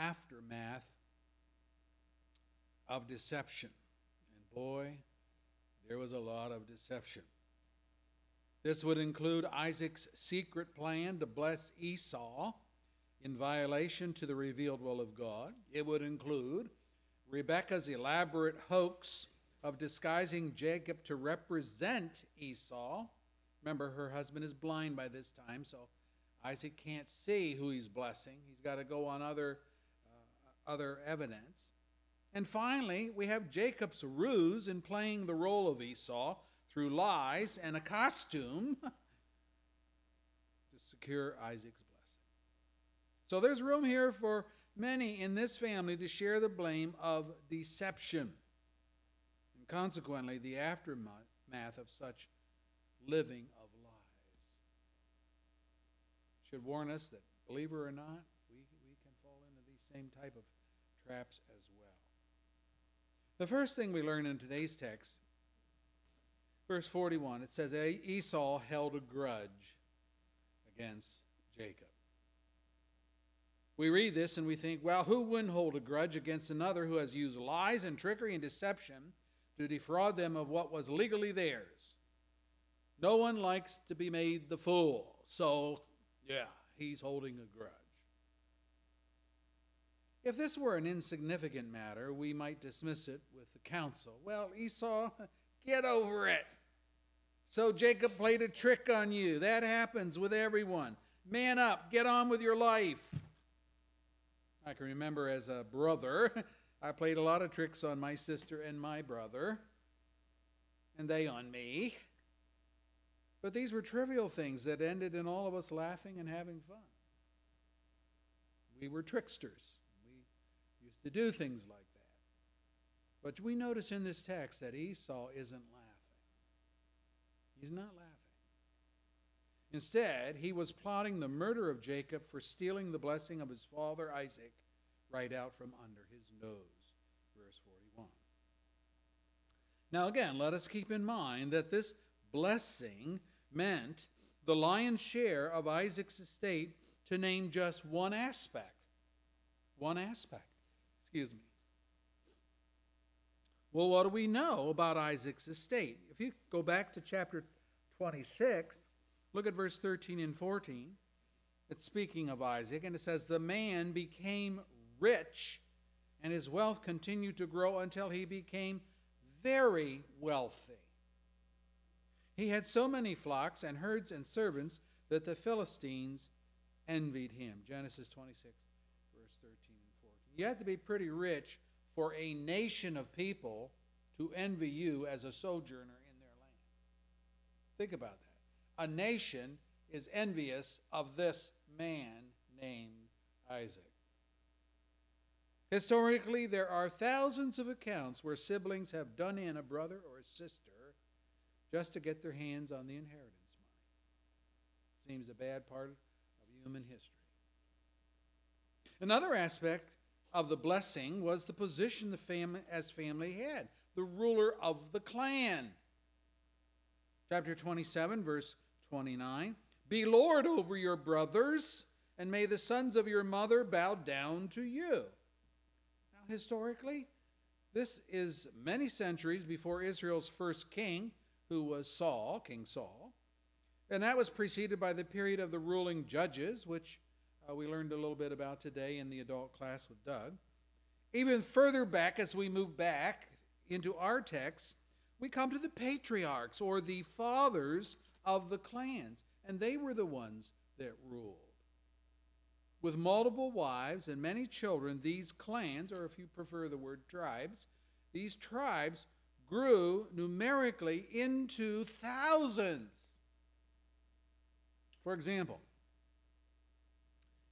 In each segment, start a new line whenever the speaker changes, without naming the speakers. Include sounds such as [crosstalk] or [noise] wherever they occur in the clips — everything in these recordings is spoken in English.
aftermath of deception. And boy, there was a lot of deception. This would include Isaac's secret plan to bless Esau in violation to the revealed will of God. It would include Rebekah's elaborate hoax of disguising Jacob to represent Esau. Remember, her husband is blind by this time, so Isaac can't see who he's blessing. He's got to go on other, other evidence. And finally, we have Jacob's ruse in playing the role of Esau through lies and a costume [laughs] to secure Isaac's blessing. So there's room here for many in this family to share the blame of deception. And consequently, the aftermath of such living of lies should warn us that, believer or not, we, we can fall into these same type of traps as well. The first thing we learn in today's text, verse 41, it says Esau held a grudge against Jacob. We read this and we think, well, who wouldn't hold a grudge against another who has used lies and trickery and deception to defraud them of what was legally theirs? No one likes to be made the fool. So, yeah, he's holding a grudge. If this were an insignificant matter, we might dismiss it with the counsel. Well, Esau, [laughs] get over it. So Jacob played a trick on you. That happens with everyone. Man up, get on with your life. I can remember as a brother, [laughs] I played a lot of tricks on my sister and my brother, and they on me. But these were trivial things that ended in all of us laughing and having fun. We were tricksters to do things like that. But we notice in this text that Esau isn't laughing. He's not laughing. Instead, he was plotting the murder of Jacob for stealing the blessing of his father Isaac right out from under his nose. Verse 41. Now, again, let us keep in mind that this blessing meant the lion's share of Isaac's estate to name just one aspect. One aspect. Excuse me. Well, what do we know about Isaac's estate? If you go back to chapter 26, look at verse 13 and 14. It's speaking of Isaac, and it says, The man became rich, and his wealth continued to grow until he became very wealthy. He had so many flocks and herds and servants that the Philistines envied him. Genesis 26, you have to be pretty rich for a nation of people to envy you as a sojourner in their land. Think about that. A nation is envious of this man named Isaac. Historically, there are thousands of accounts where siblings have done in a brother or a sister just to get their hands on the inheritance money. Seems a bad part of human history. Another aspect of the blessing was the position the family as family had, the ruler of the clan. Chapter 27, verse 29 Be Lord over your brothers, and may the sons of your mother bow down to you. Now, historically, this is many centuries before Israel's first king, who was Saul, King Saul. And that was preceded by the period of the ruling judges, which uh, we learned a little bit about today in the adult class with Doug. Even further back, as we move back into our text, we come to the patriarchs or the fathers of the clans, and they were the ones that ruled. With multiple wives and many children, these clans, or if you prefer the word tribes, these tribes grew numerically into thousands. For example,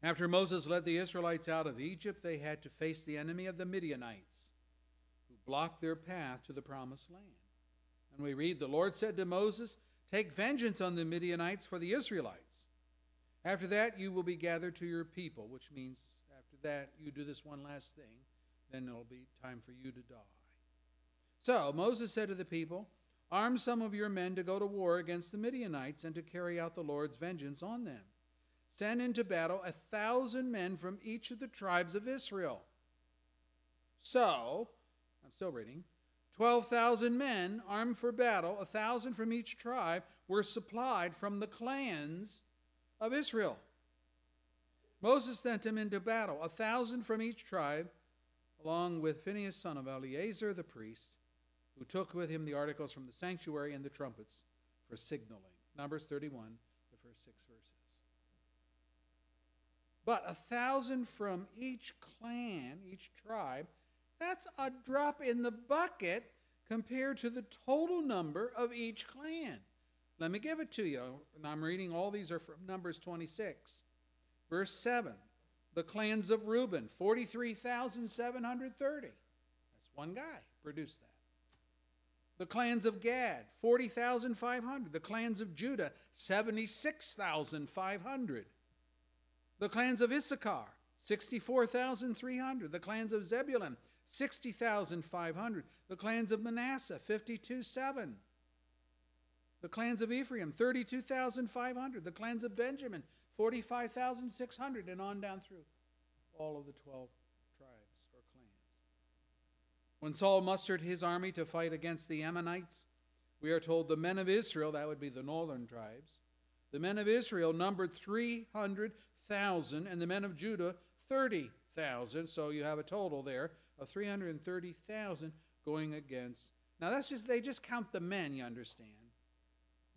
after Moses led the Israelites out of Egypt, they had to face the enemy of the Midianites, who blocked their path to the promised land. And we read, The Lord said to Moses, Take vengeance on the Midianites for the Israelites. After that, you will be gathered to your people, which means after that, you do this one last thing, then it'll be time for you to die. So Moses said to the people, Arm some of your men to go to war against the Midianites and to carry out the Lord's vengeance on them. Send into battle a thousand men from each of the tribes of Israel. So, I'm still reading. 12,000 men armed for battle, a thousand from each tribe, were supplied from the clans of Israel. Moses sent them into battle, a thousand from each tribe, along with Phinehas, son of Eleazar the priest, who took with him the articles from the sanctuary and the trumpets for signaling. Numbers 31, the first six. But a thousand from each clan, each tribe, that's a drop in the bucket compared to the total number of each clan. Let me give it to you. And I'm reading all these are from Numbers 26. Verse 7 The clans of Reuben, 43,730. That's one guy produced that. The clans of Gad, 40,500. The clans of Judah, 76,500. The clans of Issachar, 64,300. The clans of Zebulun, 60,500. The clans of Manasseh, 52 7. The clans of Ephraim, 32,500. The clans of Benjamin, 45,600. And on down through all of the 12 tribes or clans. When Saul mustered his army to fight against the Ammonites, we are told the men of Israel, that would be the northern tribes, the men of Israel numbered 300,000, and the men of Judah 30,000. So you have a total there of 330,000 going against. Now that's just they just count the men, you understand.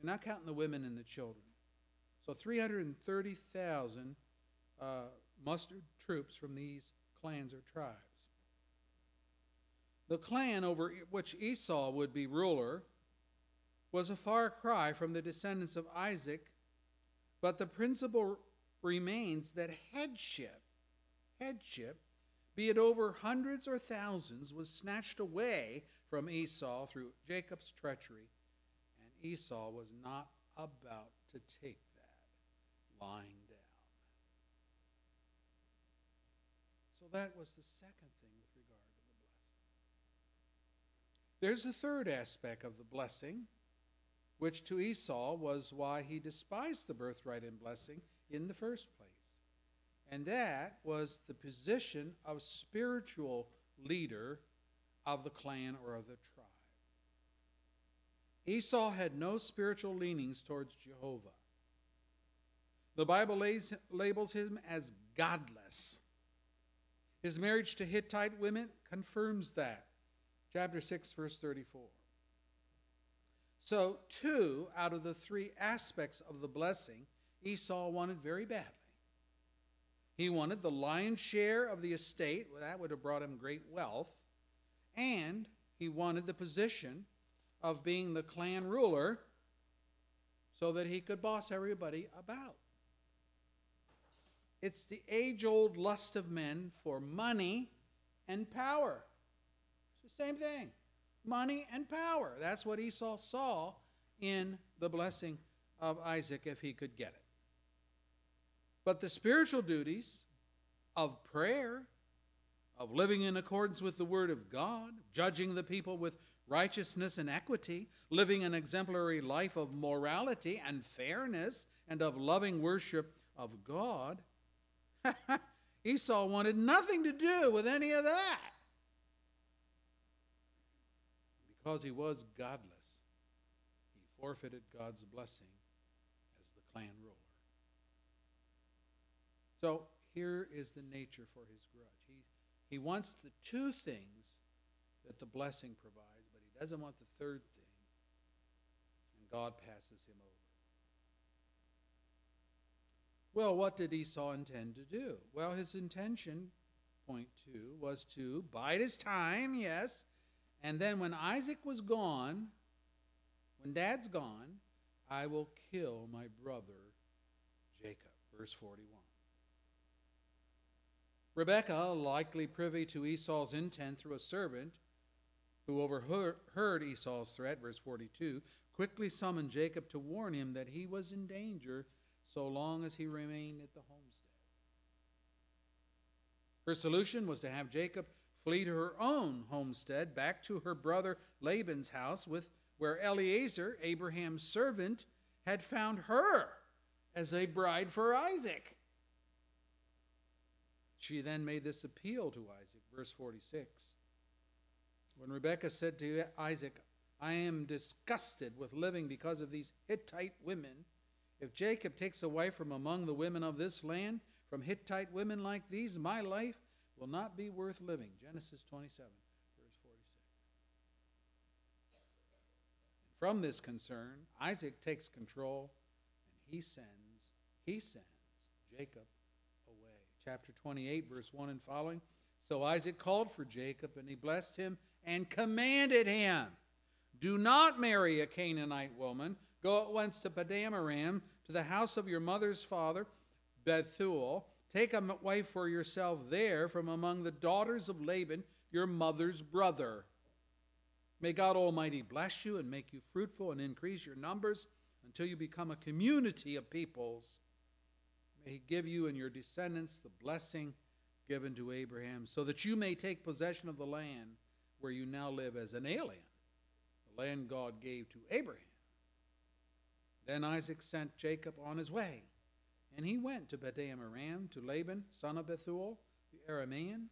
They're not counting the women and the children. So 330,000 uh, mustered troops from these clans or tribes. The clan over which Esau would be ruler was a far cry from the descendants of Isaac, but the principle remains that headship, headship be it over hundreds or thousands, was snatched away from Esau through Jacob's treachery, and Esau was not about to take that lying down. So that was the second thing with regard to the blessing. There's a third aspect of the blessing, which to Esau was why he despised the birthright and blessing in the first place and that was the position of spiritual leader of the clan or of the tribe. Esau had no spiritual leanings towards Jehovah. The Bible lays, labels him as godless. His marriage to Hittite women confirms that. Chapter 6, verse 34. So, two out of the three aspects of the blessing Esau wanted very badly. He wanted the lion's share of the estate, that would have brought him great wealth, and he wanted the position of being the clan ruler so that he could boss everybody about. It's the age old lust of men for money and power. It's the same thing money and power. That's what Esau saw in the blessing of Isaac if he could get it. But the spiritual duties of prayer, of living in accordance with the Word of God, judging the people with righteousness and equity, living an exemplary life of morality and fairness, and of loving worship of God, [laughs] Esau wanted nothing to do with any of that. Because he was godless, he forfeited God's blessing as the clan ruler. So here is the nature for his grudge. He, he wants the two things that the blessing provides, but he doesn't want the third thing. And God passes him over. Well, what did Esau intend to do? Well, his intention, point two, was to bide his time, yes, and then when Isaac was gone, when dad's gone, I will kill my brother Jacob. Verse 41. Rebekah, likely privy to Esau's intent through a servant who overheard Esau's threat, verse 42, quickly summoned Jacob to warn him that he was in danger so long as he remained at the homestead. Her solution was to have Jacob flee to her own homestead back to her brother Laban's house with where Eliezer, Abraham's servant, had found her as a bride for Isaac. She then made this appeal to Isaac, verse 46. When Rebekah said to Isaac, I am disgusted with living because of these Hittite women. If Jacob takes a wife from among the women of this land, from Hittite women like these, my life will not be worth living. Genesis 27, verse 46. And from this concern, Isaac takes control and he sends, he sends Jacob. Chapter 28, verse 1 and following. So Isaac called for Jacob and he blessed him and commanded him do not marry a Canaanite woman. Go at once to Padan Aram, to the house of your mother's father, Bethuel. Take a wife for yourself there from among the daughters of Laban, your mother's brother. May God Almighty bless you and make you fruitful and increase your numbers until you become a community of peoples. May He give you and your descendants the blessing given to Abraham, so that you may take possession of the land where you now live as an alien the land God gave to Abraham. Then Isaac sent Jacob on his way, and he went to Padan Aram to Laban, son of Bethuel, the Aramean,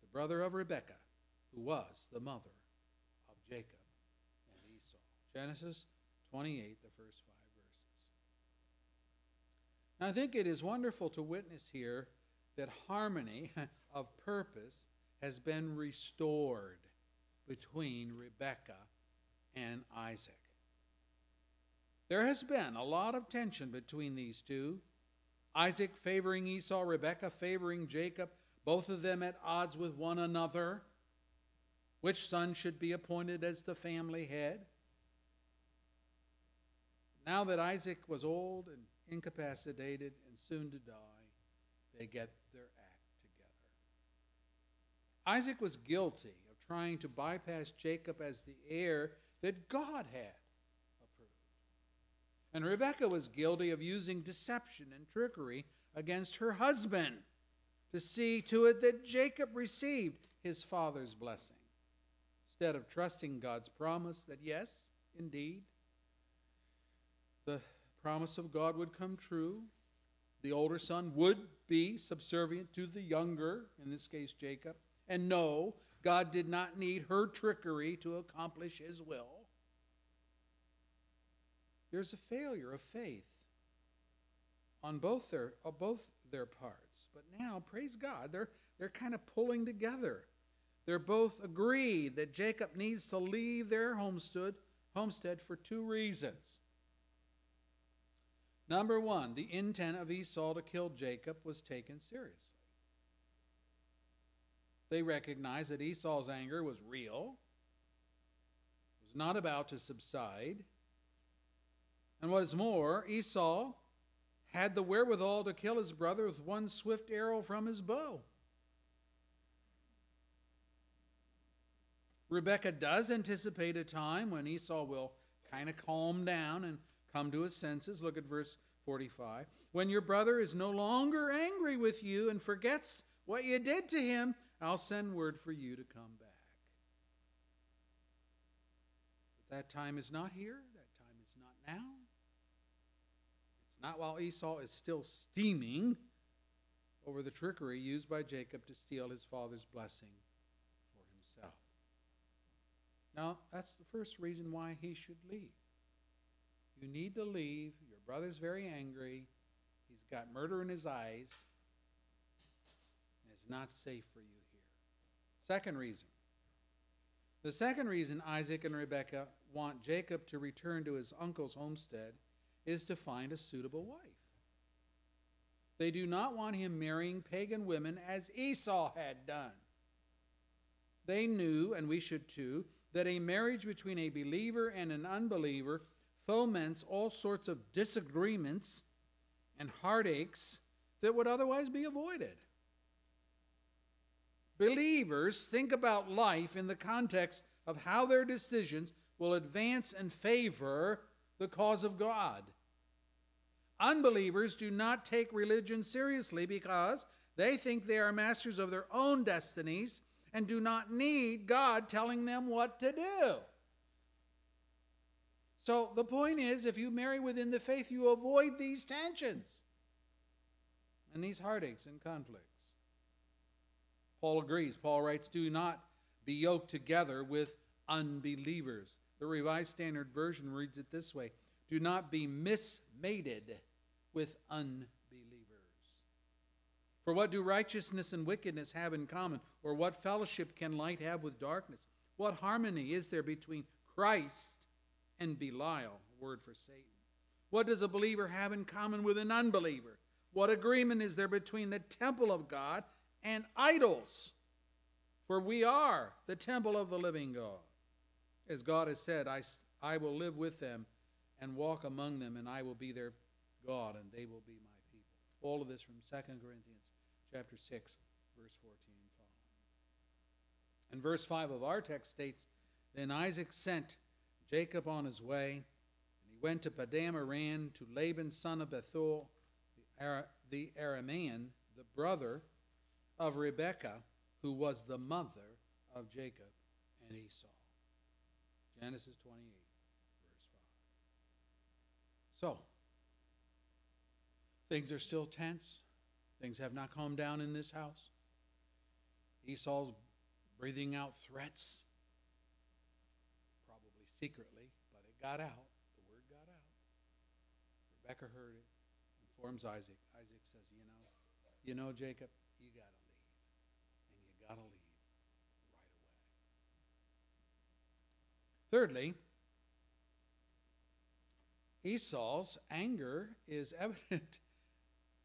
the brother of Rebekah, who was the mother of Jacob and Esau. Genesis 28, the first. Now, I think it is wonderful to witness here that harmony [laughs] of purpose has been restored between Rebekah and Isaac. There has been a lot of tension between these two. Isaac favoring Esau, Rebekah favoring Jacob, both of them at odds with one another. Which son should be appointed as the family head? Now that Isaac was old and incapacitated and soon to die, they get their act together. Isaac was guilty of trying to bypass Jacob as the heir that God had approved. And Rebekah was guilty of using deception and trickery against her husband to see to it that Jacob received his father's blessing, instead of trusting God's promise that, yes, indeed, the promise of God would come true. The older son would be subservient to the younger, in this case Jacob, and no, God did not need her trickery to accomplish his will. There's a failure of faith on both their, on both their parts. But now, praise God, they're, they're kind of pulling together. They're both agreed that Jacob needs to leave their homestead, homestead for two reasons. Number one, the intent of Esau to kill Jacob was taken seriously. They recognized that Esau's anger was real, was not about to subside. And what is more, Esau had the wherewithal to kill his brother with one swift arrow from his bow. Rebekah does anticipate a time when Esau will kind of calm down and come to his senses. Look at verse 45. When your brother is no longer angry with you and forgets what you did to him, I'll send word for you to come back. But that time is not here, that time is not now. It's not while Esau is still steaming over the trickery used by Jacob to steal his father's blessing for himself. Now, that's the first reason why he should leave. You need to leave. Your brother's very angry. He's got murder in his eyes. And it's not safe for you here. Second reason. The second reason Isaac and Rebekah want Jacob to return to his uncle's homestead is to find a suitable wife. They do not want him marrying pagan women as Esau had done. They knew, and we should too, that a marriage between a believer and an unbeliever foments all sorts of disagreements and heartaches that would otherwise be avoided. Believers think about life in the context of how their decisions will advance and favor the cause of God. Unbelievers do not take religion seriously because they think they are masters of their own destinies and do not need God telling them what to do. So the point is if you marry within the faith, you avoid these tensions and these heartaches and conflicts. Paul agrees. Paul writes, Do not be yoked together with unbelievers. The Revised Standard Version reads it this way Do not be mismated with unbelievers. For what do righteousness and wickedness have in common? Or what fellowship can light have with darkness? What harmony is there between Christ and Belial, word for Satan? What does a believer have in common with an unbeliever? What agreement is there between the temple of God and idols? For we are the temple of the living God. As God has said, I, I will live with them and walk among them, and I will be their God, and they will be my people. All of this from 2 Corinthians chapter 6, verse 14 and following. And verse 5 of our text states, Then Isaac sent Jacob on his way, and he went to Padan Aram to Laban, son of Bethuel, the, Ara- the Aramean, the brother of Rebekah, who was the mother of Jacob and Esau. Genesis 28, verse 5. So, things are still tense. Things have not calmed down in this house. Esau's breathing out threats, secretly, but it got out. The word got out. Rebekah heard it, informs Isaac. Isaac says, You know, you know, Jacob, you got to leave. And you got to leave right away. Thirdly, Esau's anger is [laughs] evident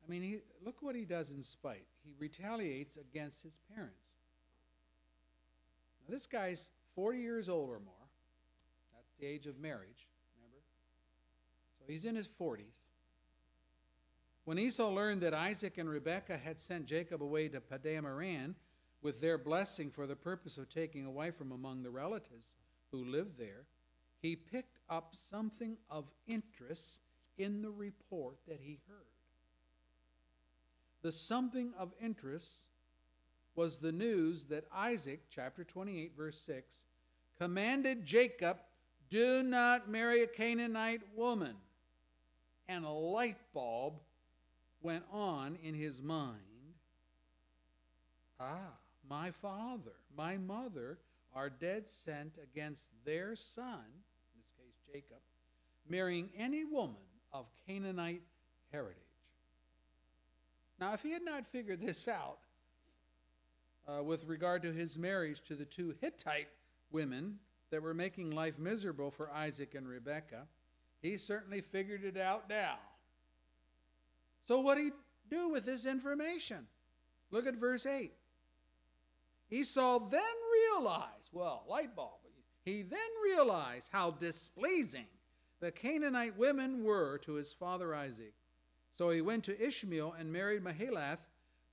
I mean, he, look what he does in spite. He retaliates against his parents. Now, this guy's 40 years old or more. The age of marriage, remember? So he's in his 40s. When Esau learned that Isaac and Rebekah had sent Jacob away to Aram with their blessing for the purpose of taking a wife from among the relatives who lived there, he picked up something of interest in the report that he heard. The something of interest was the news that Isaac, chapter 28, verse 6, commanded Jacob, Do not marry a Canaanite woman. And a light bulb went on in his mind. Ah, my father, my mother are dead sent against their son, in this case Jacob, marrying any woman of Canaanite heritage. Now, if he had not figured this out uh, with regard to his marriage to the two Hittite women that were making life miserable for Isaac and Rebekah, he certainly figured it out now. So, what did he do with this information? Look at verse 8. Esau then realized, well, light bulb, he then realized how displeasing the Canaanite women were to his father Isaac. So he went to Ishmael and married Mahalath,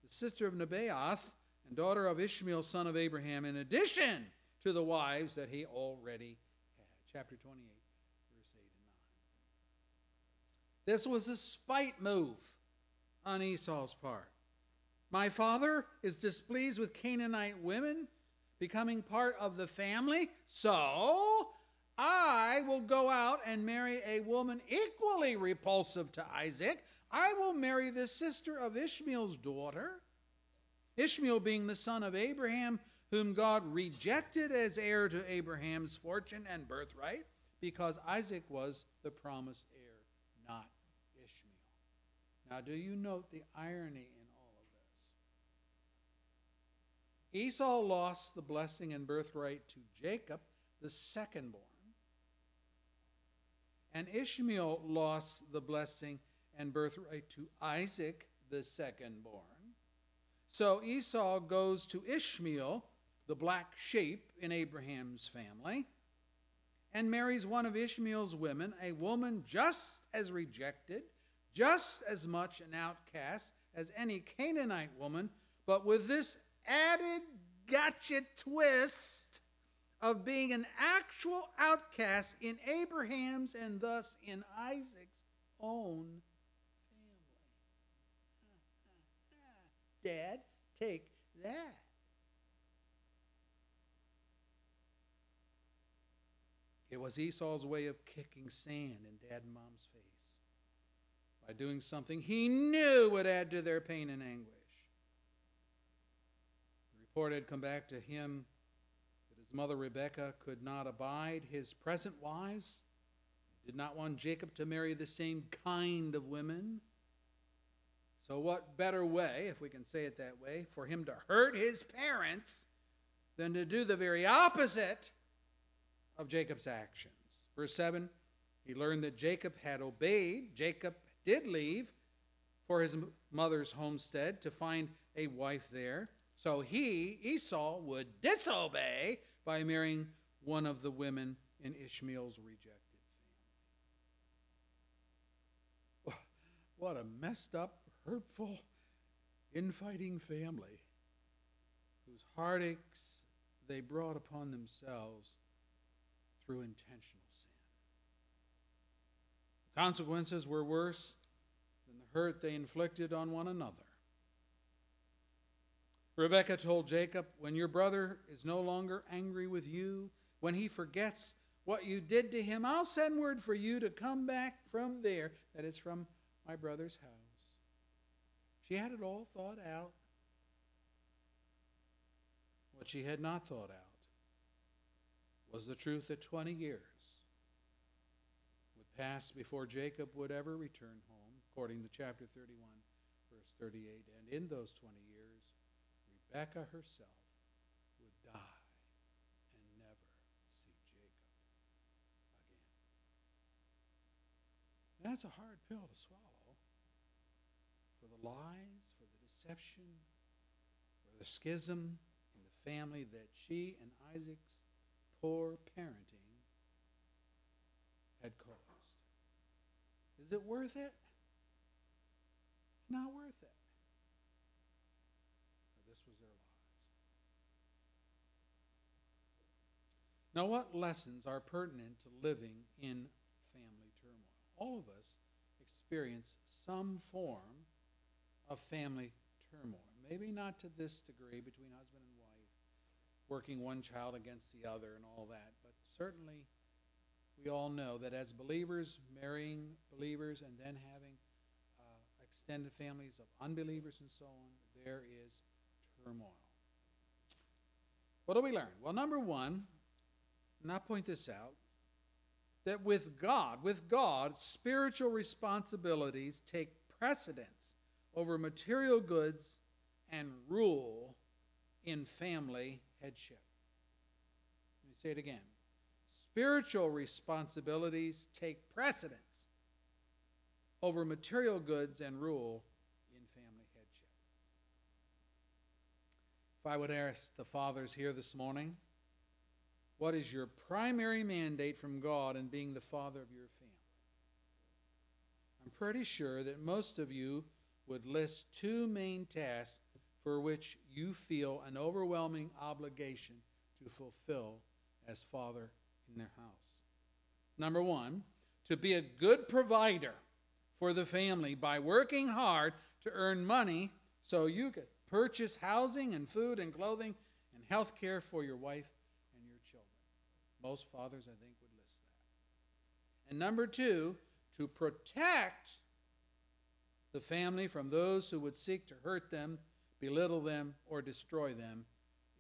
the sister of Nebaioth, and daughter of Ishmael, son of Abraham, in addition to the wives that he already had. Chapter 28, verse 8 and 9. This was a spite move on Esau's part. My father is displeased with Canaanite women becoming part of the family, so I will go out and marry a woman equally repulsive to Isaac I will marry the sister of Ishmael's daughter. Ishmael being the son of Abraham, whom God rejected as heir to Abraham's fortune and birthright, because Isaac was the promised heir, not Ishmael. Now, do you note the irony in all of this? Esau lost the blessing and birthright to Jacob, the secondborn, and Ishmael lost the blessing and birthright to Isaac, the secondborn. So Esau goes to Ishmael, the black sheep in Abraham's family, and marries one of Ishmael's women, a woman just as rejected, just as much an outcast as any Canaanite woman, but with this added gotcha twist of being an actual outcast in Abraham's and thus in Isaac's own family. [laughs] Dad, take that. It was Esau's way of kicking sand in dad and mom's face by doing something he knew would add to their pain and anguish. The report had come back to him that his mother Rebekah could not abide his present wives, did not want Jacob to marry the same kind of women. So, what better way, if we can say it that way, for him to hurt his parents than to do the very opposite of Jacob's actions? Verse 7 he learned that Jacob had obeyed. Jacob did leave for his mother's homestead to find a wife there. So he, Esau, would disobey by marrying one of the women in Ishmael's rejected family. [laughs] What a messed up, hurtful, infighting family whose heartaches they brought upon themselves through intentional sin. The Consequences were worse than the hurt they inflicted on one another. Rebekah told Jacob, When your brother is no longer angry with you, when he forgets what you did to him, I'll send word for you to come back from there, that is, from my brother's house. She had it all thought out. What she had not thought out was the truth that 20 years would pass before Jacob would ever return home, according to chapter 31, verse 38. And in those 20 years, Rebekah herself would die and never see Jacob again. That's a hard pill to swallow for the lies, for the deception, for the schism in the family that she and Isaac's poor parenting had caused. Is it worth it? It's not worth it. this was their lives. Now, what lessons are pertinent to living in family turmoil? All of us experience some form of family turmoil. Maybe not to this degree between husband and wife, working one child against the other and all that, but certainly we all know that as believers, marrying believers and then having uh, extended families of unbelievers and so on, there is turmoil. What do we learn? Well, number one, and I'll point this out, that with God, with God, spiritual responsibilities take precedence over material goods and rule in family headship. Let me say it again spiritual responsibilities take precedence over material goods and rule in family headship. If I would ask the fathers here this morning, what is your primary mandate from God in being the father of your family? I'm pretty sure that most of you would list two main tasks for which you feel an overwhelming obligation to fulfill as father in their house. Number one, to be a good provider for the family by working hard to earn money so you could purchase housing and food and clothing and health care for your wife and your children. Most fathers, I think, would list that. And number two, to protect the family from those who would seek to hurt them, belittle them, or destroy them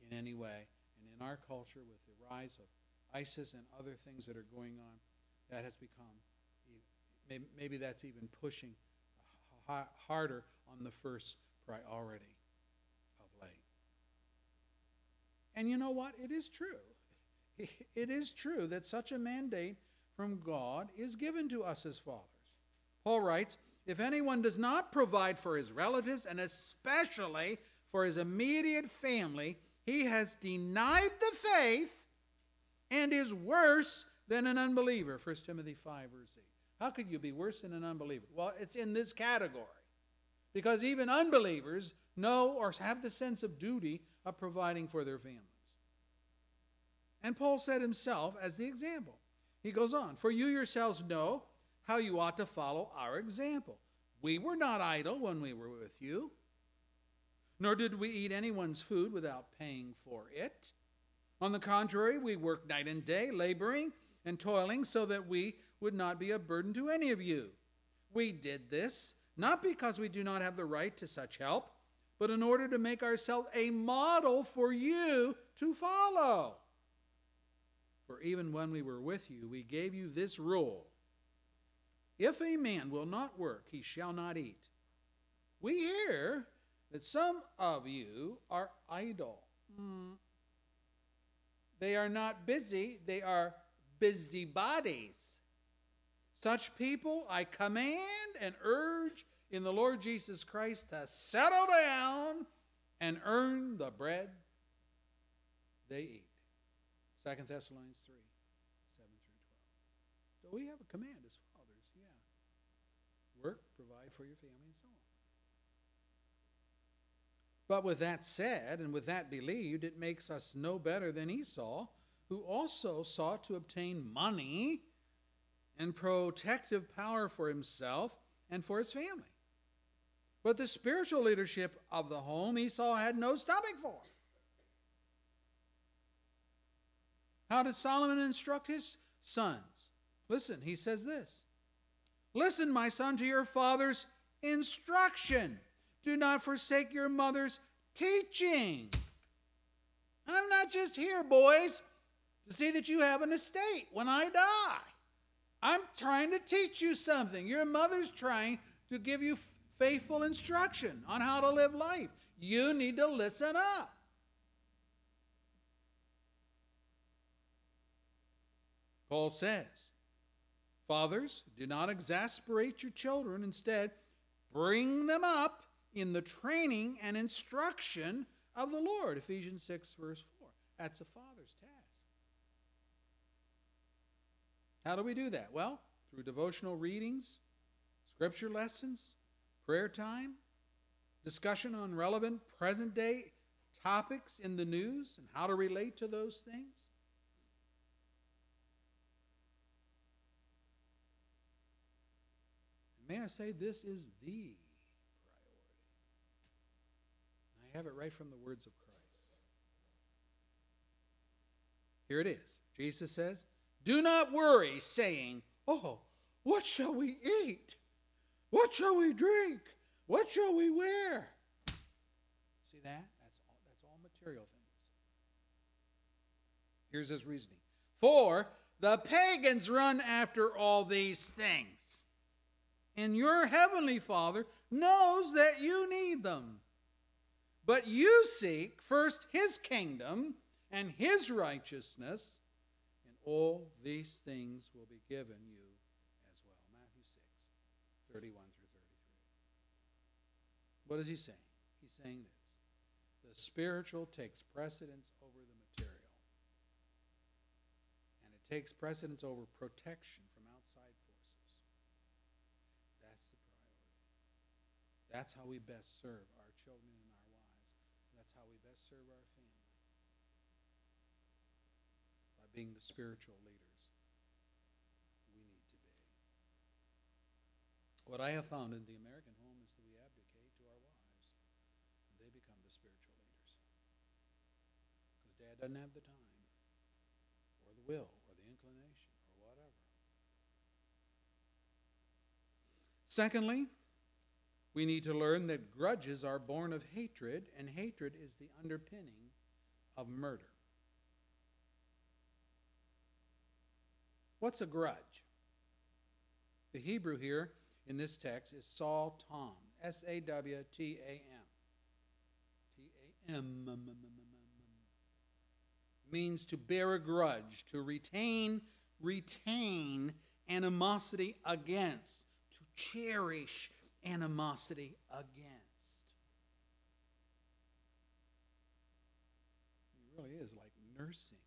in any way. And in our culture, with the rise of ISIS and other things that are going on, that has become, maybe that's even pushing harder on the first priority of late. And you know what? It is true. [laughs] It is true that such a mandate from God is given to us as fathers. Paul writes, if anyone does not provide for his relatives, and especially for his immediate family, he has denied the faith and is worse than an unbeliever. 1 Timothy 5, verse 8. How could you be worse than an unbeliever? Well, it's in this category. Because even unbelievers know or have the sense of duty of providing for their families. And Paul said himself as the example. He goes on, For you yourselves know how you ought to follow our example. We were not idle when we were with you, nor did we eat anyone's food without paying for it. On the contrary, we worked night and day, laboring and toiling so that we would not be a burden to any of you. We did this not because we do not have the right to such help, but in order to make ourselves a model for you to follow. For even when we were with you, we gave you this rule If a man will not work, he shall not eat. We hear that some of you are idle. Mm. They are not busy, they are busybodies. Such people I command and urge in the Lord Jesus Christ to settle down and earn the bread they eat. 2 Thessalonians 3 7 through 12. So we have a command as yeah. Work, provide for your family, and so on. But with that said, and with that believed, it makes us no better than Esau, who also sought to obtain money and protective power for himself and for his family. But the spiritual leadership of the home Esau had no stomach for. How did Solomon instruct his sons? Listen, he says this Listen, my son, to your father's instruction. Do not forsake your mother's teaching. I'm not just here, boys, to see that you have an estate when I die. I'm trying to teach you something. Your mother's trying to give you faithful instruction on how to live life. You need to listen up. Paul says, Fathers, do not exasperate your children. Instead, bring them up in the training and instruction of the Lord. Ephesians 6, verse 4. That's a father's task. How do we do that? Well, through devotional readings, scripture lessons, prayer time, discussion on relevant present day topics in the news and how to relate to those things. May I say, this is the priority. I have it right from the words of Christ. Here it is. Jesus says, Do not worry, saying, Oh, what shall we eat? What shall we drink? What shall we wear? See that? That's all, that's all material things. Here's his reasoning. For the pagans run after all these things and your heavenly Father knows that you need them. But you seek first his kingdom and his righteousness, and all these things will be given you as well. Matthew 6, 31 through 33. What is he saying? He's saying this the spiritual takes precedence over the material, and it takes precedence over protection That's how we best serve our children and our wives. That's how we best serve our family. By being the spiritual leaders we need to be. What I have found in the American home is that we abdicate to our wives, and they become the spiritual leaders. Because dad doesn't have the time, or the will, or the inclination, or whatever. Secondly, we need to learn that grudges are born of hatred, and hatred is the underpinning of murder. What's a grudge? The Hebrew here in this text is Saw Tom, S A W T A M. T A M means to bear a grudge, to retain, retain animosity against, to cherish animosity against. It really is like nursing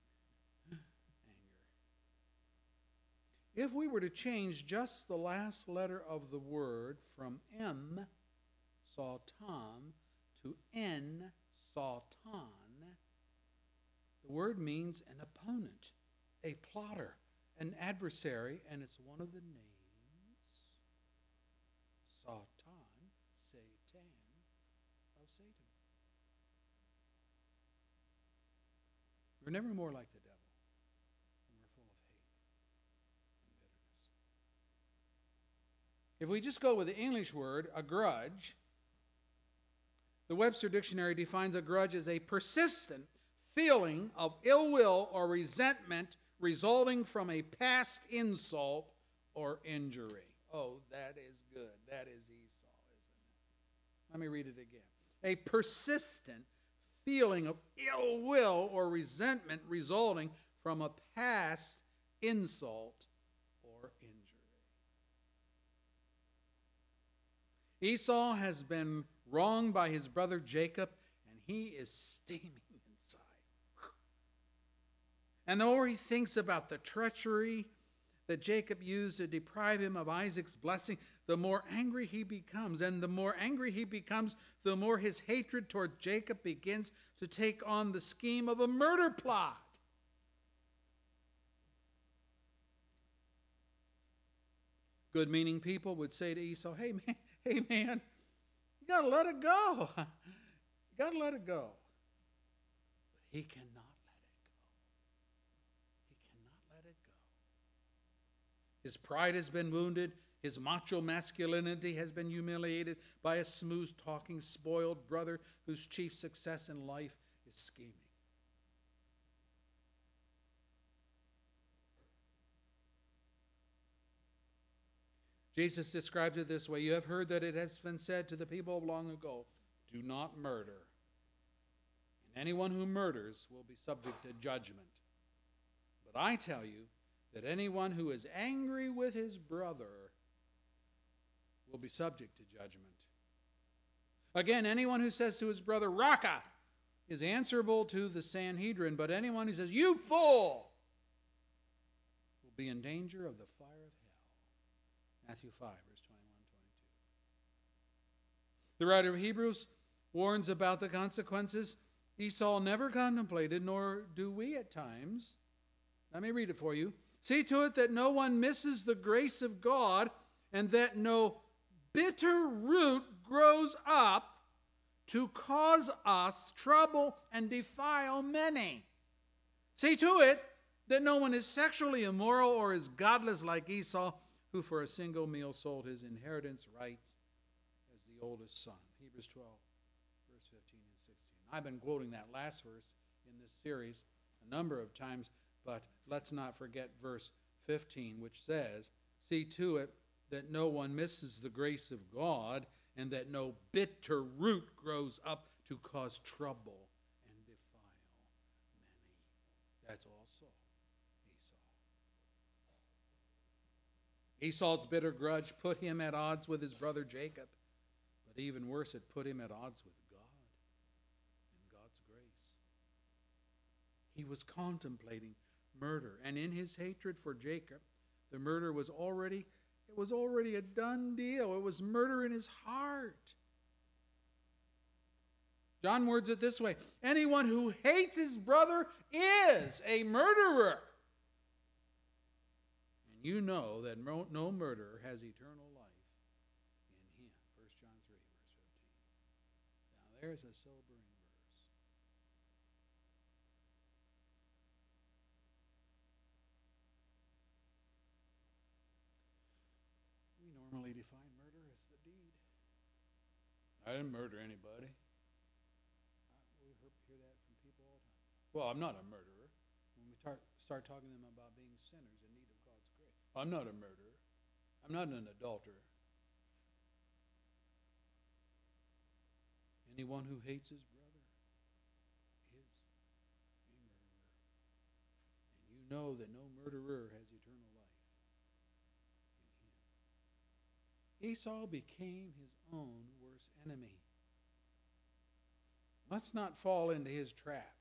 anger. If we were to change just the last letter of the word from M, saw Tom, to N, saw Ton, the word means an opponent, a plotter, an adversary, and it's one of the names Satan, Satan of Satan. We're never more like the devil. If we just go with the English word, a grudge, The Webster Dictionary defines a grudge as a persistent feeling of ill will or resentment resulting from a past insult or injury. Oh, that is good. That is Esau, isn't it? Let me read it again. A persistent feeling of ill will or resentment resulting from a past insult or injury. Esau has been wronged by his brother Jacob, and he is steaming [laughs] inside. And the more he thinks about the treachery that Jacob used to deprive him of Isaac's blessing, the more angry he becomes. And the more angry he becomes, the more his hatred toward Jacob begins to take on the scheme of a murder plot. Good meaning people would say to Esau, Hey man, [laughs] hey man, you gotta let it go. [laughs] You gotta let it go. But he cannot His pride has been wounded. His macho masculinity has been humiliated by a smooth talking, spoiled brother whose chief success in life is scheming. Jesus describes it this way You have heard that it has been said to the people of long ago, Do not murder. And anyone who murders will be subject to judgment. But I tell you, that anyone who is angry with his brother will be subject to judgment. Again, anyone who says to his brother, Raca, is answerable to the Sanhedrin, but anyone who says, You fool, will be in danger of the fire of hell. Matthew 5, verse 21 22. The writer of Hebrews warns about the consequences Esau never contemplated, nor do we at times. Let me read it for you. See to it that no one misses the grace of God and that no bitter root grows up to cause us trouble and defile many. See to it that no one is sexually immoral or is godless like Esau, who for a single meal sold his inheritance rights as the oldest son. Hebrews 12, verse 15 and 16. I've been quoting that last verse in this series a number of times but let's not forget verse 15, which says, See to it that no one misses the grace of God and that no bitter root grows up to cause trouble and defile many. That's also Esau. Esau's bitter grudge put him at odds with his brother Jacob, but even worse, it put him at odds with God and God's grace. He was contemplating murder. And in his hatred for Jacob, the murder was already it was already a done deal. It was murder in his heart. John words it this way Anyone who hates his brother is a murderer. And you know that no murderer has eternal life in him. 1 John 3, verse 15. Now, there's a sobering normally define murder as the deed. I didn't murder anybody. We hear that from people all the time. Well, I'm not a murderer. When we start, start talking to them about being sinners in need of God's grace, I'm not a murderer. I'm not an adulterer. Anyone who hates his brother is a murderer. And you know that no murderer has eternal life in him. Esau became his own enemy. Let's not fall into his trap.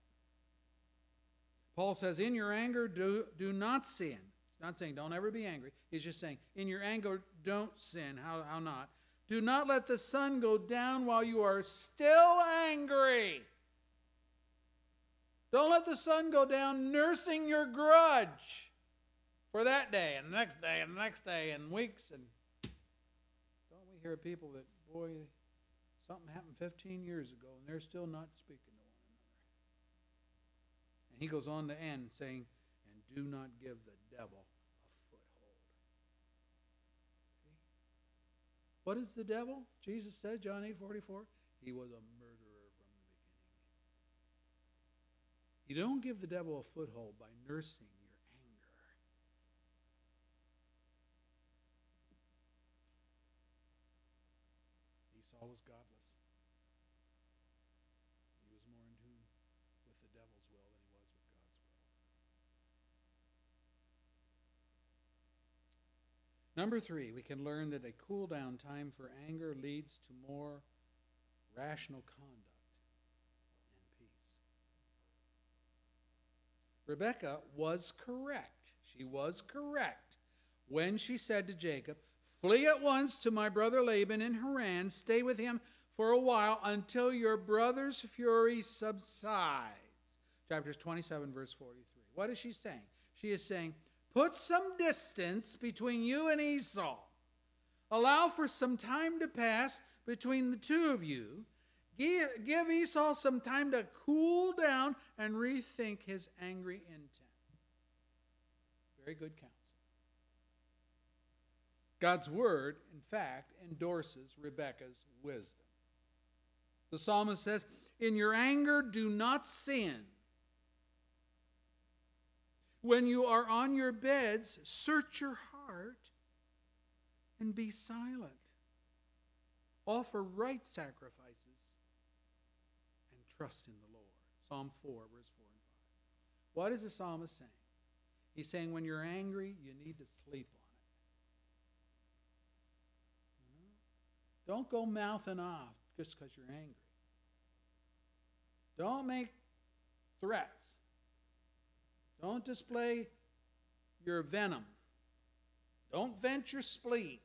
Paul says, In your anger, do, do not sin. He's not saying don't ever be angry. He's just saying, In your anger, don't sin. How, how not? Do not let the sun go down while you are still angry. Don't let the sun go down nursing your grudge for that day and the next day and the next day and weeks and don't we hear people that, boy, Something happened 15 years ago, and they're still not speaking to one another. And he goes on to end saying, And do not give the devil a foothold. See? What is the devil? Jesus said, John 8 44, he was a murderer from the beginning. You don't give the devil a foothold by nursing Number three, we can learn that a cool down time for anger leads to more rational conduct and peace. Rebekah was correct. She was correct when she said to Jacob, Flee at once to my brother Laban in Haran, stay with him for a while until your brother's fury subsides. Chapters 27, verse 43. What is she saying? She is saying, Put some distance between you and Esau. Allow for some time to pass between the two of you. Give Esau some time to cool down and rethink his angry intent. Very good counsel. God's word, in fact, endorses Rebekah's wisdom. The psalmist says, In your anger, do not sin. When you are on your beds, search your heart and be silent. Offer right sacrifices and trust in the Lord. Psalm 4, verse 4 and 5. What is the psalmist saying? He's saying when you're angry, you need to sleep on it. Hmm? Don't go mouthing off just because you're angry. Don't make threats. Don't display your venom. Don't vent your spleen.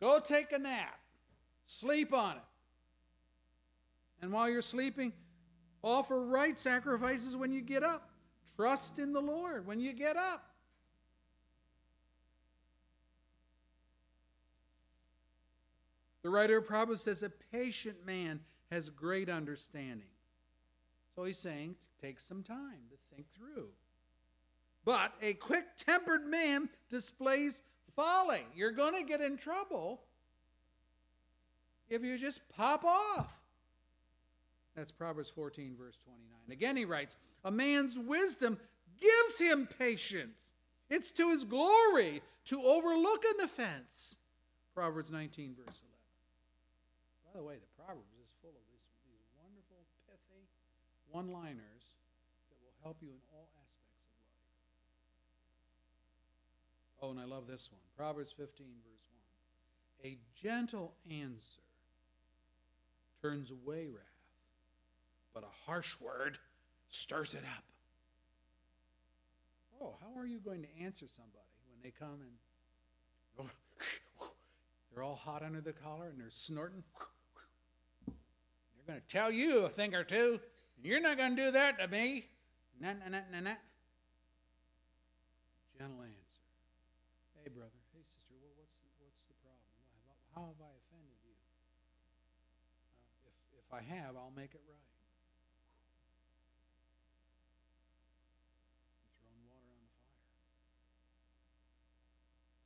Go take a nap. Sleep on it. And while you're sleeping, offer right sacrifices when you get up. Trust in the Lord when you get up. The writer of Proverbs says, A patient man has great understanding. So he's saying, take some time to think through. But a quick tempered man displays folly. You're going to get in trouble if you just pop off. That's Proverbs 14, verse 29. Again, he writes, A man's wisdom gives him patience. It's to his glory to overlook an offense. Proverbs 19, verse 11. By the way, the Proverbs is full of these, these wonderful, pithy one liners that will help you in all aspects of life. Oh, and I love this one Proverbs 15, verse 1. A gentle answer turns away wrath, but a harsh word stirs it up. Oh, how are you going to answer somebody when they come and [laughs] they're all hot under the collar and they're snorting? They're going to tell you a thing or two. You're not going to do that to me. Nah, nah, nah, nah, nah. Gentle answer. Hey, brother. Hey, sister. Well, what's the, what's the problem? How have I offended you? Uh, if, if I have, I'll make it right. throwing water on the fire.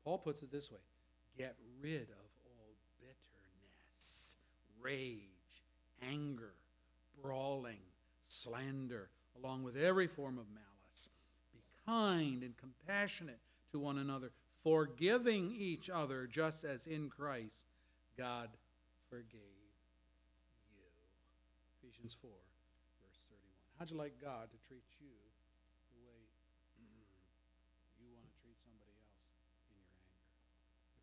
Paul puts it this way get rid of all bitterness, rage, anger, brawling slander, along with every form of malice. Be kind and compassionate to one another, forgiving each other, just as in Christ God forgave you. Ephesians 4, verse 31. How'd you like God to treat you the way you want to treat somebody else in your anger?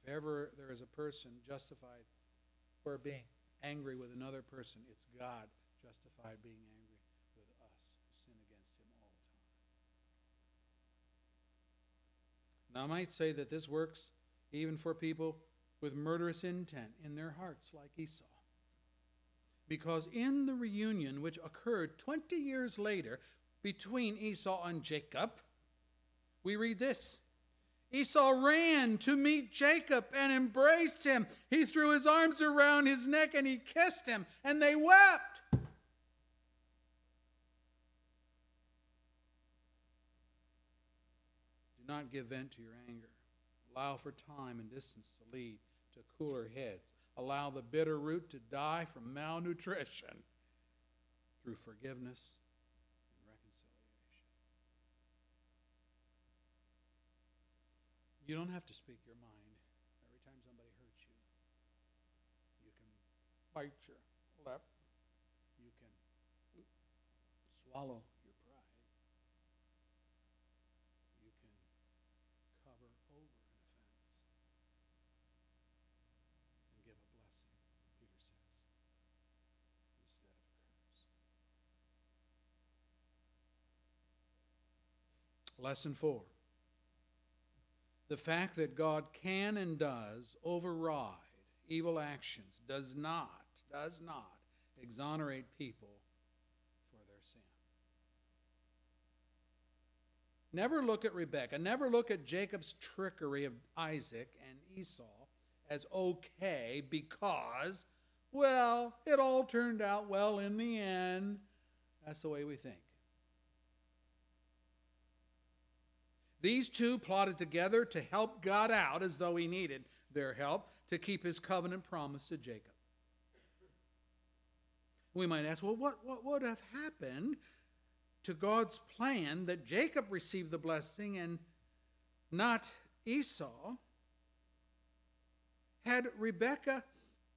If ever there is a person justified for being angry with another person, it's God justified being angry Now, I might say that this works even for people with murderous intent in their hearts, like Esau. Because in the reunion which occurred 20 years later between Esau and Jacob, we read this Esau ran to meet Jacob and embraced him. He threw his arms around his neck and he kissed him, and they wept. not give vent to your anger. Allow for time and distance to lead to cooler heads. Allow the bitter root to die from malnutrition through forgiveness and reconciliation. You don't have to speak your mind every time somebody hurts you. You can bite your lip, you can swallow Lesson four. The fact that God can and does override evil actions does not, does not exonerate people for their sin. Never look at Rebekah, never look at Jacob's trickery of Isaac and Esau as okay because, well, it all turned out well in the end. That's the way we think. These two plotted together to help God out as though he needed their help to keep his covenant promise to Jacob. We might ask, well, what, what would have happened to God's plan that Jacob received the blessing and not Esau? Had Rebekah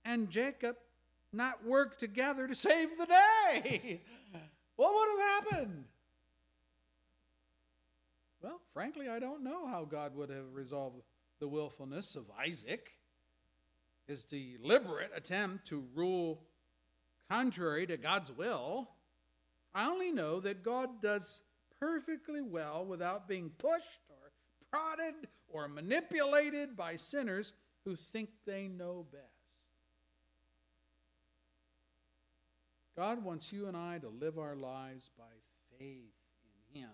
and Jacob not worked together to save the day? [laughs] What would have happened? Well, frankly, I don't know how God would have resolved the willfulness of Isaac, his deliberate attempt to rule contrary to God's will. I only know that God does perfectly well without being pushed or prodded or manipulated by sinners who think they know best. God wants you and I to live our lives by faith in Him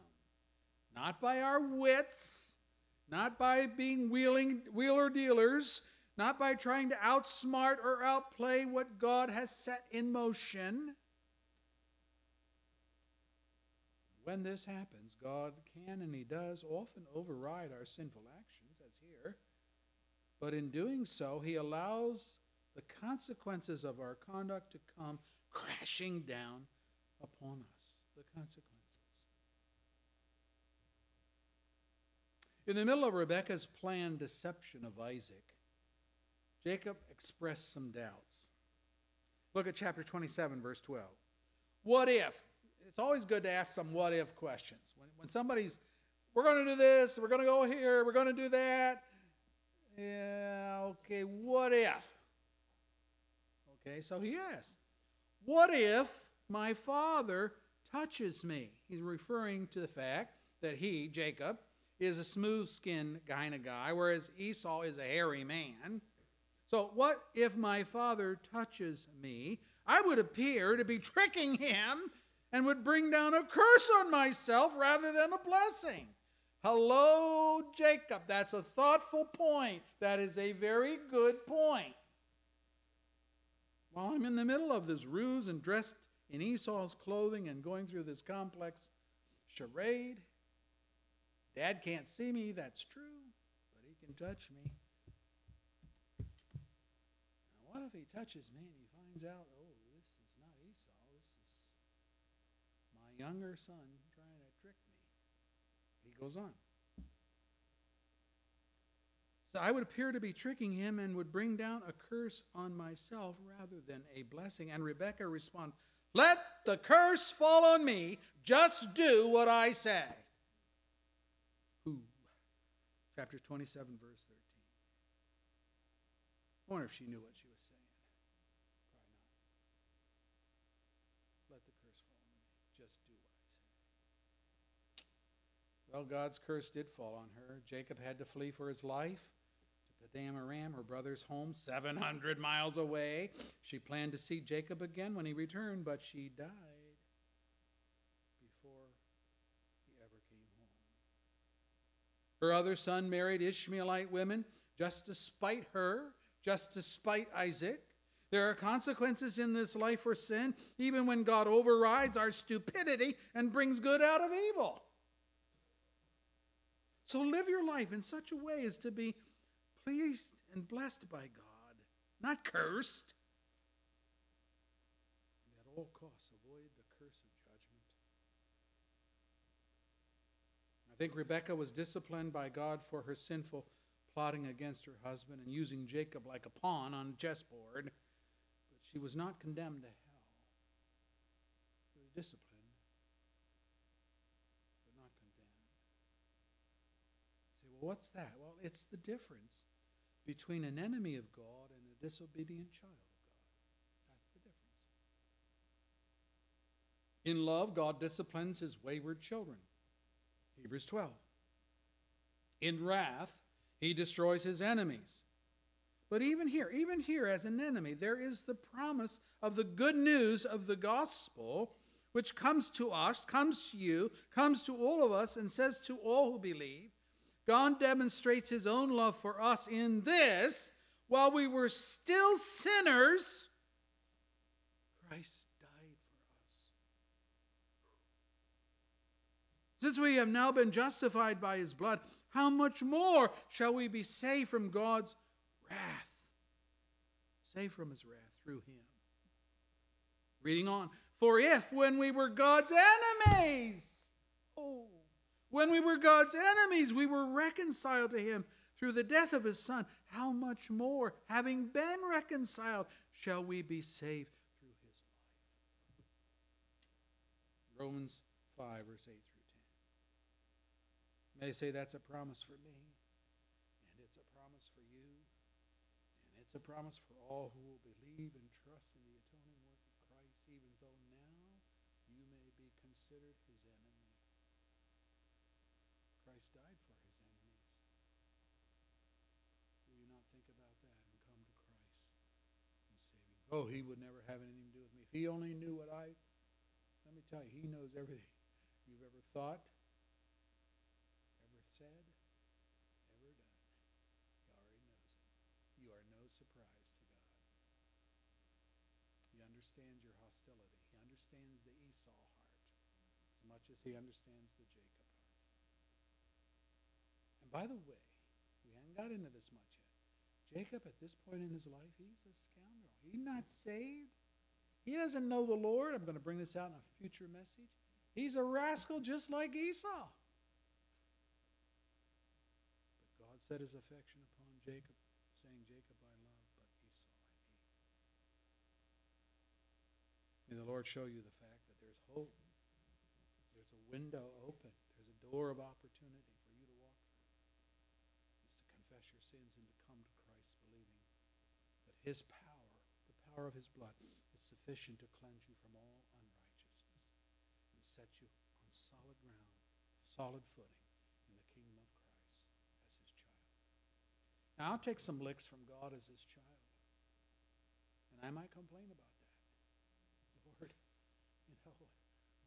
not by our wits, not by being wheeling, wheeler dealers, not by trying to outsmart or outplay what God has set in motion. When this happens, God can and He does often override our sinful actions, as here. But in doing so, He allows the consequences of our conduct to come crashing down upon us. The consequences. In the middle of Rebekah's planned deception of Isaac, Jacob expressed some doubts. Look at chapter 27, verse 12. What if? It's always good to ask some what if questions. When, when somebody's, we're going to do this, we're going to go here, we're going to do that. Yeah, okay, what if? Okay, so he asks, What if my father touches me? He's referring to the fact that he, Jacob, is a smooth skinned kind of guy, whereas Esau is a hairy man. So, what if my father touches me? I would appear to be tricking him and would bring down a curse on myself rather than a blessing. Hello, Jacob. That's a thoughtful point. That is a very good point. While I'm in the middle of this ruse and dressed in Esau's clothing and going through this complex charade, Dad can't see me, that's true, but he can touch me. Now, what if he touches me and he finds out, oh, this is not Esau, this is my younger son trying to trick me? He goes on. So I would appear to be tricking him and would bring down a curse on myself rather than a blessing. And Rebekah responds, Let the curse fall on me. Just do what I say chapter 27, verse 13. I wonder if she knew what she was saying. Probably not. Let the curse fall on me. Just do what I say. Well, God's curse did fall on her. Jacob had to flee for his life to Padan Aram, her brother's home, 700 miles away. She planned to see Jacob again when he returned, but she died. Her other son married Ishmaelite women just to spite her, just to spite Isaac. There are consequences in this life for sin, even when God overrides our stupidity and brings good out of evil. So live your life in such a way as to be pleased and blessed by God, not cursed. And at all costs, I think Rebekah was disciplined by God for her sinful plotting against her husband and using Jacob like a pawn on a chessboard, but she was not condemned to hell. She was disciplined, but not condemned. You say, well, what's that? Well, it's the difference between an enemy of God and a disobedient child of God. That's the difference. In love, God disciplines his wayward children. Hebrews 12. In wrath, he destroys his enemies. But even here, even here as an enemy, there is the promise of the good news of the gospel, which comes to us, comes to you, comes to all of us, and says to all who believe God demonstrates his own love for us in this while we were still sinners, Christ died for us. Since we have now been justified by his blood, how much more shall we be saved from God's wrath? Saved from his wrath through him. Reading on. For if, when we were God's enemies, oh, when we were God's enemies, we were reconciled to him through the death of his Son, how much more, having been reconciled, shall we be saved through his life? Romans 5, verse 8 may say that's a promise for me, and it's a promise for you, and it's a promise for all who will believe and trust in the atoning work of Christ, even though now you may be considered his enemy. Christ died for his enemies. Will you not think about that and come to Christ and? Oh, he would never have anything to do with me. If he only knew what I, let me tell you, he knows everything you've ever thought said, ever done. He already knows it. You are no surprise to God. He understands your hostility. He understands the Esau heart as much as he understands the Jacob heart. And by the way, we haven't got into this much yet. Jacob, at this point in his life, he's a scoundrel. He's not saved. He doesn't know the Lord. I'm going to bring this out in a future message. He's a rascal just like Esau. But God set his affection upon Jacob, saying, Jacob I love, but Esau I hate. May the Lord show you the fact that there's hope. There's a window open. There's a door of opportunity for you to walk through. It's to confess your sins and to come to Christ believing that his power, the power of his blood, is sufficient to cleanse you from all unrighteousness and set you on solid ground, solid footing in the kingdom of Christ as his child. Now, I'll take some licks from God as his child. And I might complain about that. Lord, you know,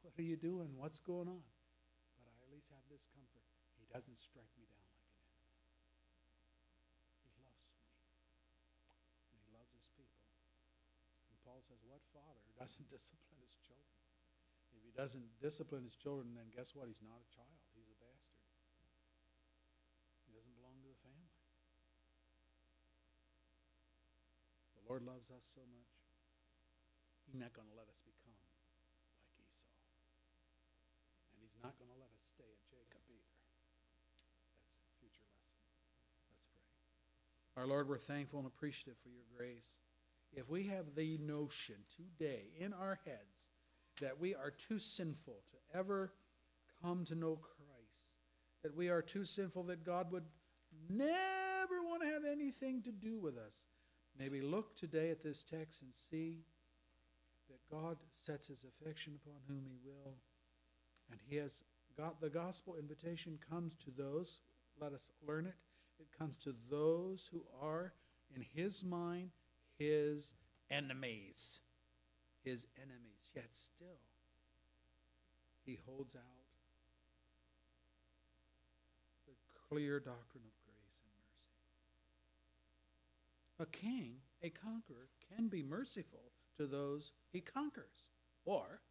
what are you doing? What's going on? But I at least have this comfort. He doesn't strike me down like an enemy. He loves me. And he loves his people. And Paul says, what father [laughs] doesn't discipline his children? If he doesn't discipline his children, then guess what? He's not a child. He's a bastard. He doesn't belong to the family. The Lord loves us so much, He's not going to let us become like Esau. And He's not going to let us stay at Jacob either. That's a future lesson. Let's pray. Our Lord, we're thankful and appreciative for your grace. If we have the notion today in our heads that we are too sinful to ever come to know Christ, that we are too sinful that God would never want to have anything to do with us, maybe look today at this text and see that God sets his affection upon whom he will. And he has got the gospel invitation comes to those, let us learn it. It comes to those who are, in his mind, his enemies. His enemies. Yet still, he holds out the clear doctrine of grace and mercy. a king, a conqueror, can be merciful to those he conquers, or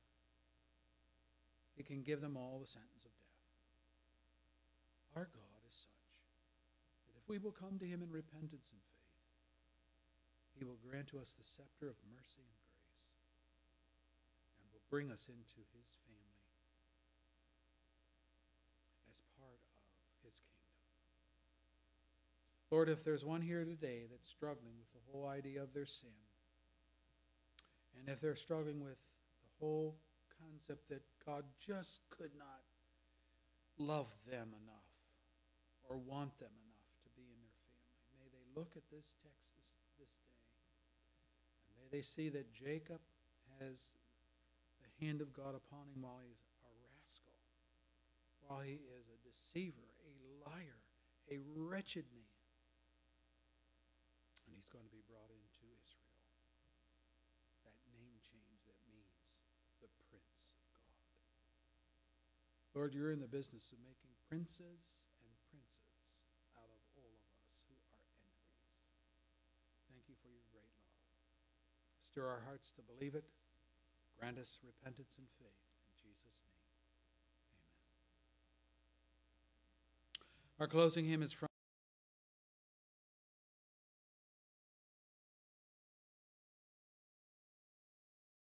he can give them all the sentence of death. Our God is such that if we will come to him in repentance and faith, he will grant to us the scepter of mercy and grace and will bring us into his family as part of his kingdom. Lord, if there's one here today that's struggling with the whole idea of their sin, and if they're struggling with the whole concept that God just could not love them enough or want them enough to be in their family, may they look at this text this, this day, and may they see that Jacob has the hand of God upon him while he's a rascal, while he is a deceiver, a liar, a wretched man. And he's going to be brought into Israel. That name change that means the Prince of God. Lord, you're in the business of making princes and princes out of all of us who are enemies. Thank you for your great love. Stir our hearts to believe it. Grant us repentance and faith. In Jesus' name, amen. Our closing hymn is from